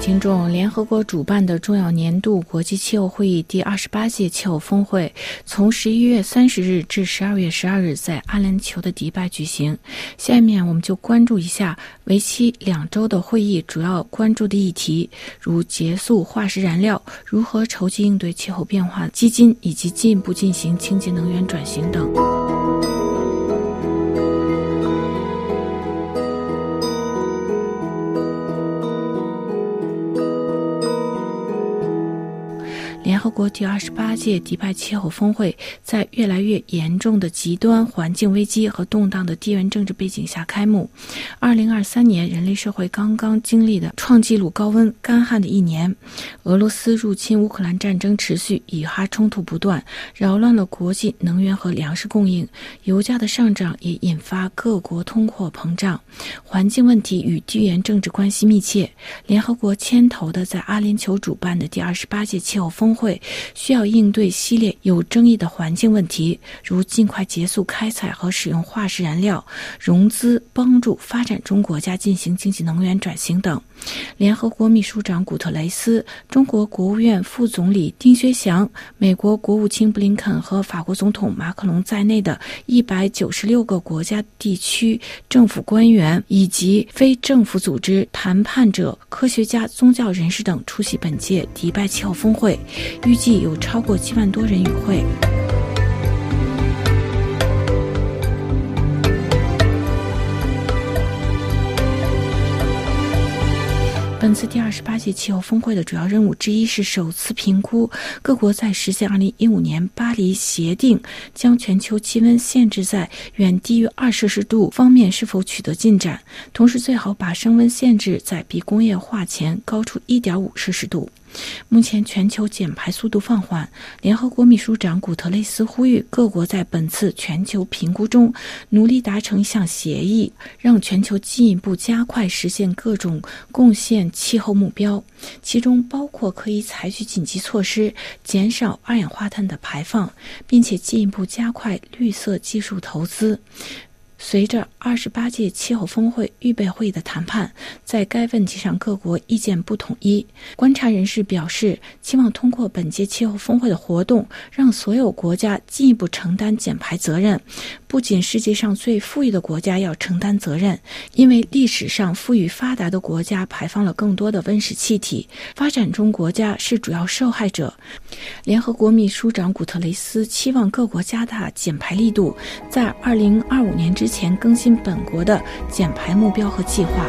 听众，联合国主办的重要年度国际气候会议第二十八届气候峰会，从十一月三十日至十二月十二日在阿联酋的迪拜举行。下面我们就关注一下为期两周的会议主要关注的议题，如结束化石燃料、如何筹集应对气候变化基金，以及进一步进行清洁能源转型等。国第二十八届迪拜气候峰会在越来越严重的极端环境危机和动荡的地缘政治背景下开幕。二零二三年，人类社会刚刚经历的创纪录高温、干旱的一年，俄罗斯入侵乌克兰战争持续，以哈冲突不断，扰乱了国际能源和粮食供应。油价的上涨也引发各国通货膨胀。环境问题与地缘政治关系密切。联合国牵头的在阿联酋主办的第二十八届气候峰。会需要应对系列有争议的环境问题，如尽快结束开采和使用化石燃料、融资帮助发展中国家进行经济能源转型等。联合国秘书长古特雷斯、中国国务院副总理丁薛祥、美国国务卿布林肯和法国总统马克龙在内的一百九十六个国家、地区政府官员以及非政府组织谈判者、科学家、宗教人士等出席本届迪拜气候峰会。预计有超过七万多人与会。本次第二十八届气候峰会的主要任务之一是首次评估各国在实现二零一五年巴黎协定将全球气温限制在远低于二摄氏度方面是否取得进展，同时最好把升温限制在比工业化前高出一点五摄氏度。目前全球减排速度放缓，联合国秘书长古特雷斯呼吁各国在本次全球评估中努力达成一项协议，让全球进一步加快实现各种贡献气候目标，其中包括可以采取紧急措施减少二氧化碳的排放，并且进一步加快绿色技术投资。随着二十八届气候峰会预备会议的谈判，在该问题上各国意见不统一。观察人士表示，期望通过本届气候峰会的活动，让所有国家进一步承担减排责任。不仅世界上最富裕的国家要承担责任，因为历史上富裕发达的国家排放了更多的温室气体，发展中国家是主要受害者。联合国秘书长古特雷斯期望各国加大减排力度，在二零二五年之前更新本国的减排目标和计划。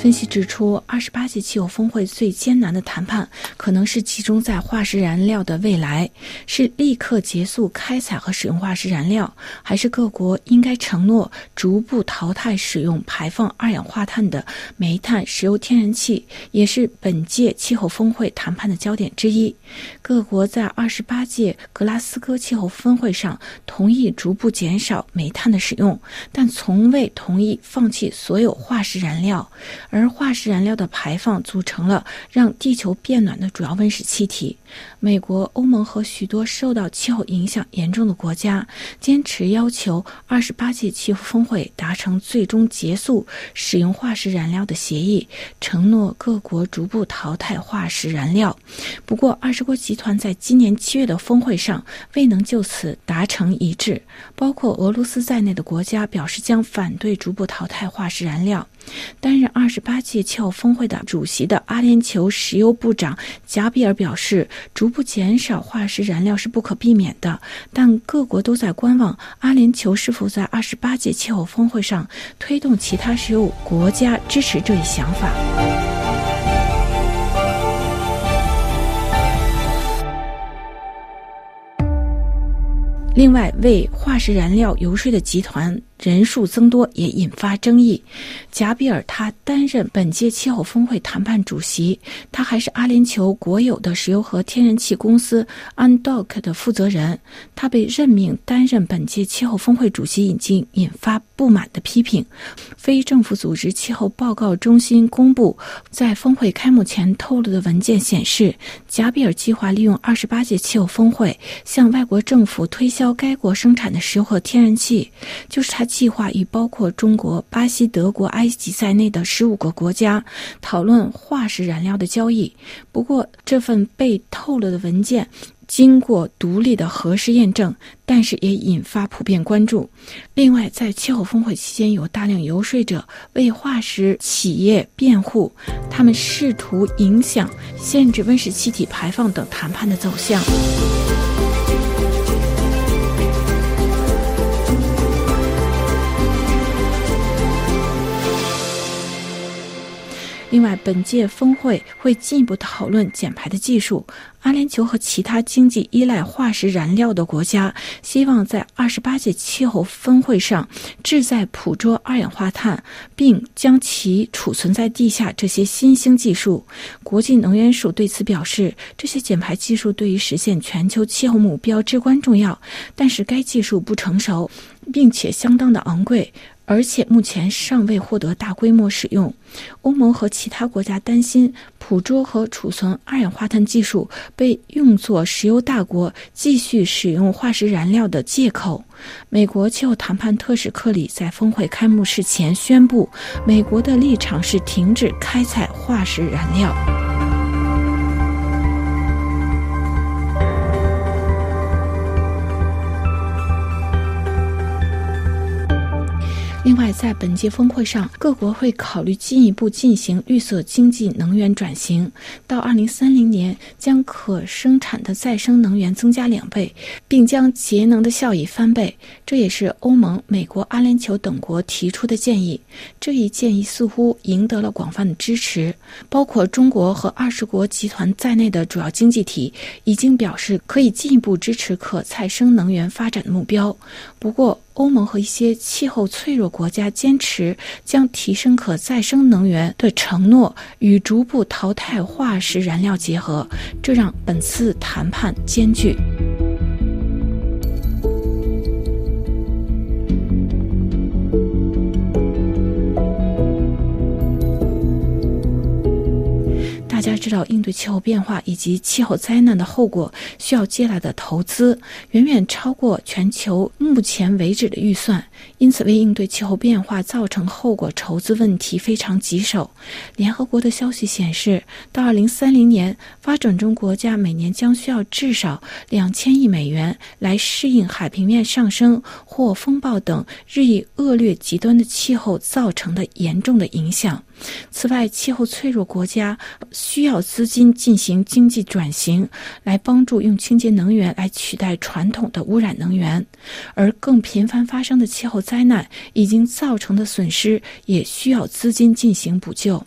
分析指出，二十八届气候峰会最艰难的谈判可能是集中在化石燃料的未来：是立刻结束开采和使用化石燃料，还是各国应该承诺逐步淘汰使用排放二氧化碳的煤炭、石油、天然气？也是本届气候峰会谈判的焦点之一。各国在二十八届格拉斯哥气候峰会上同意逐步减少煤炭的使用，但从未同意放弃所有化石燃料。而化石燃料的排放组成了让地球变暖的主要温室气体。美国、欧盟和许多受到气候影响严重的国家坚持要求二十八届气候峰会达成最终结束使用化石燃料的协议，承诺各国逐步淘汰化石燃料。不过，二十国集团在今年七月的峰会上未能就此达成一致，包括俄罗斯在内的国家表示将反对逐步淘汰化石燃料。担任二十八届气候峰会的主席的阿联酋石油部长贾比尔表示，逐步减少化石燃料是不可避免的，但各国都在观望阿联酋是否在二十八届气候峰会上推动其他石油国家支持这一想法。另外，为化石燃料游说的集团。人数增多也引发争议。贾比尔他担任本届气候峰会谈判主席，他还是阿联酋国有的石油和天然气公司安 o k 的负责人。他被任命担任本届气候峰会主席，已经引发不满的批评。非政府组织气候报告中心公布在峰会开幕前透露的文件显示，贾比尔计划利用二十八届气候峰会向外国政府推销该国生产的石油和天然气，就是他计划与包括中国、巴西、德国、埃及在内的十五个国家讨论化石燃料的交易。不过，这份被透露的文件。经过独立的核实验证，但是也引发普遍关注。另外，在气候峰会期间，有大量游说者为化石企业辩护，他们试图影响限制温室气体排放等谈判的走向。另外，本届峰会会进一步讨论减排的技术。阿联酋和其他经济依赖化石燃料的国家希望在二十八届气候峰会上志在捕捉二氧化碳，并将其储存在地下。这些新兴技术，国际能源署对此表示，这些减排技术对于实现全球气候目标至关重要，但是该技术不成熟，并且相当的昂贵。而且目前尚未获得大规模使用。欧盟和其他国家担心捕捉和储存二氧化碳技术被用作石油大国继续使用化石燃料的借口。美国气候谈判特使克里在峰会开幕式前宣布，美国的立场是停止开采化石燃料。外，在本届峰会上，各国会考虑进一步进行绿色经济能源转型，到二零三零年将可生产的再生能源增加两倍，并将节能的效益翻倍。这也是欧盟、美国、阿联酋等国提出的建议。这一建议似乎赢得了广泛的支持，包括中国和二十国集团在内的主要经济体已经表示可以进一步支持可再生能源发展的目标。不过，欧盟和一些气候脆弱国家坚持将提升可再生能源的承诺与逐步淘汰化石燃料结合，这让本次谈判艰巨。知道，应对气候变化以及气候灾难的后果，需要接来的投资远远超过全球目前为止的预算。因此，为应对气候变化造成后果筹资问题非常棘手。联合国的消息显示，到二零三零年，发展中国家每年将需要至少两千亿美元来适应海平面上升或风暴等日益恶劣极端的气候造成的严重的影响。此外，气候脆弱国家需要资金进行经济转型，来帮助用清洁能源来取代传统的污染能源，而更频繁发生的气候灾难已经造成的损失也需要资金进行补救。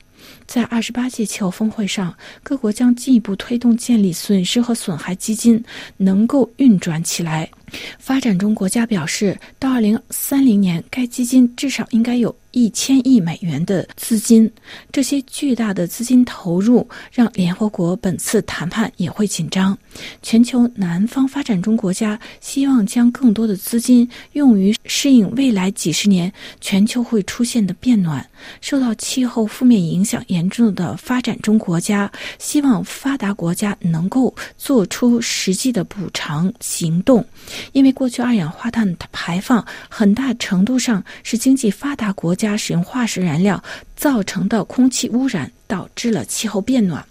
在二十八届气候峰会上，各国将进一步推动建立损失和损害基金，能够运转起来。发展中国家表示，到二零三零年，该基金至少应该有。一千亿美元的资金，这些巨大的资金投入让联合国本次谈判也会紧张。全球南方发展中国家希望将更多的资金用于适应未来几十年全球会出现的变暖。受到气候负面影响严严重的发展中国家希望发达国家能够做出实际的补偿行动，因为过去二氧化碳排放很大程度上是经济发达国家。使用化石燃料造成的空气污染，导致了气候变暖。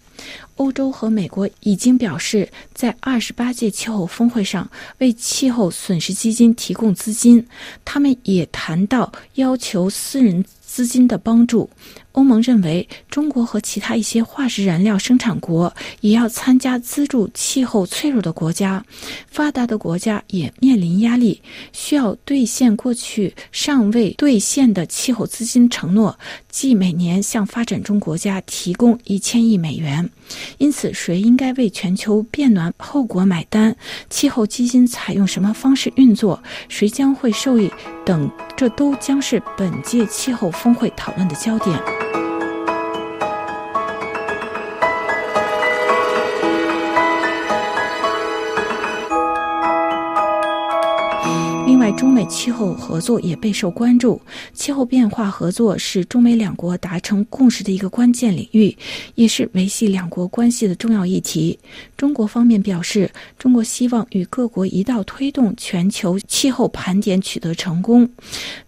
欧洲和美国已经表示，在二十八届气候峰会上为气候损失基金提供资金。他们也谈到要求私人资金的帮助。欧盟认为，中国和其他一些化石燃料生产国也要参加资助气候脆弱的国家。发达的国家也面临压力，需要兑现过去尚未兑现的气候资金承诺，即每年向发展中国家提供一千亿美元。因此，谁应该为全球变暖后果买单？气候基金采用什么方式运作？谁将会受益？等，这都将是本届气候峰会讨论的焦点。中美气候合作也备受关注。气候变化合作是中美两国达成共识的一个关键领域，也是维系两国关系的重要议题。中国方面表示，中国希望与各国一道推动全球气候盘点取得成功。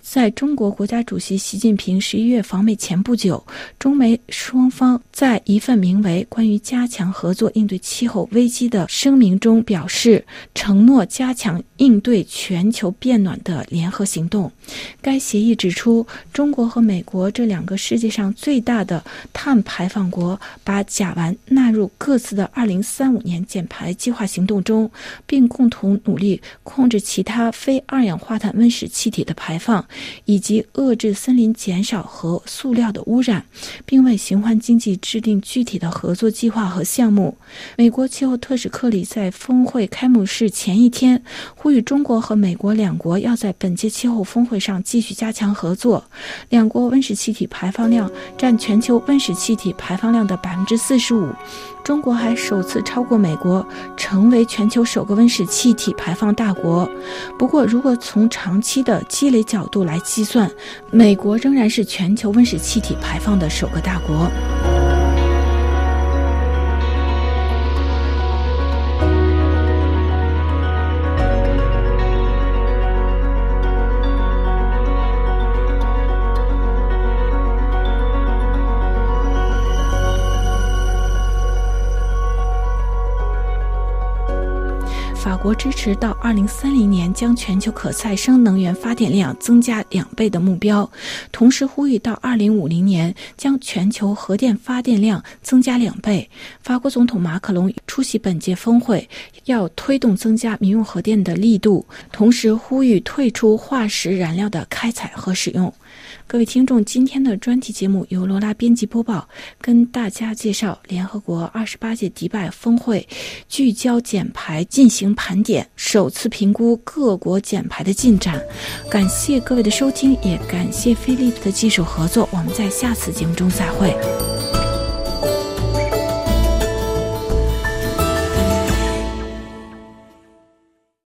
在中国国家主席习近平十一月访美前不久，中美双方在一份名为《关于加强合作应对气候危机的声明》中表示，承诺加强应对全球变变暖的联合行动。该协议指出，中国和美国这两个世界上最大的碳排放国，把甲烷纳入各自的2035年减排计划行动中，并共同努力控制其他非二氧化碳温室气体的排放。以及遏制森林减少和塑料的污染，并为循环经济制定具体的合作计划和项目。美国气候特使克里在峰会开幕式前一天呼吁中国和美国两两国要在本届气候峰会上继续加强合作。两国温室气体排放量占全球温室气体排放量的百分之四十五。中国还首次超过美国，成为全球首个温室气体排放大国。不过，如果从长期的积累角度来计算，美国仍然是全球温室气体排放的首个大国。法国支持到二零三零年将全球可再生能源发电量增加两倍的目标，同时呼吁到二零五零年将全球核电发电量增加两倍。法国总统马克龙出席本届峰会，要推动增加民用核电的力度，同时呼吁退出化石燃料的开采和使用。各位听众，今天的专题节目由罗拉编辑播报，跟大家介绍联合国二十八届迪拜峰会聚焦减排进行盘点，首次评估各国减排的进展。感谢各位的收听，也感谢菲利普的技术合作。我们在下次节目中再会。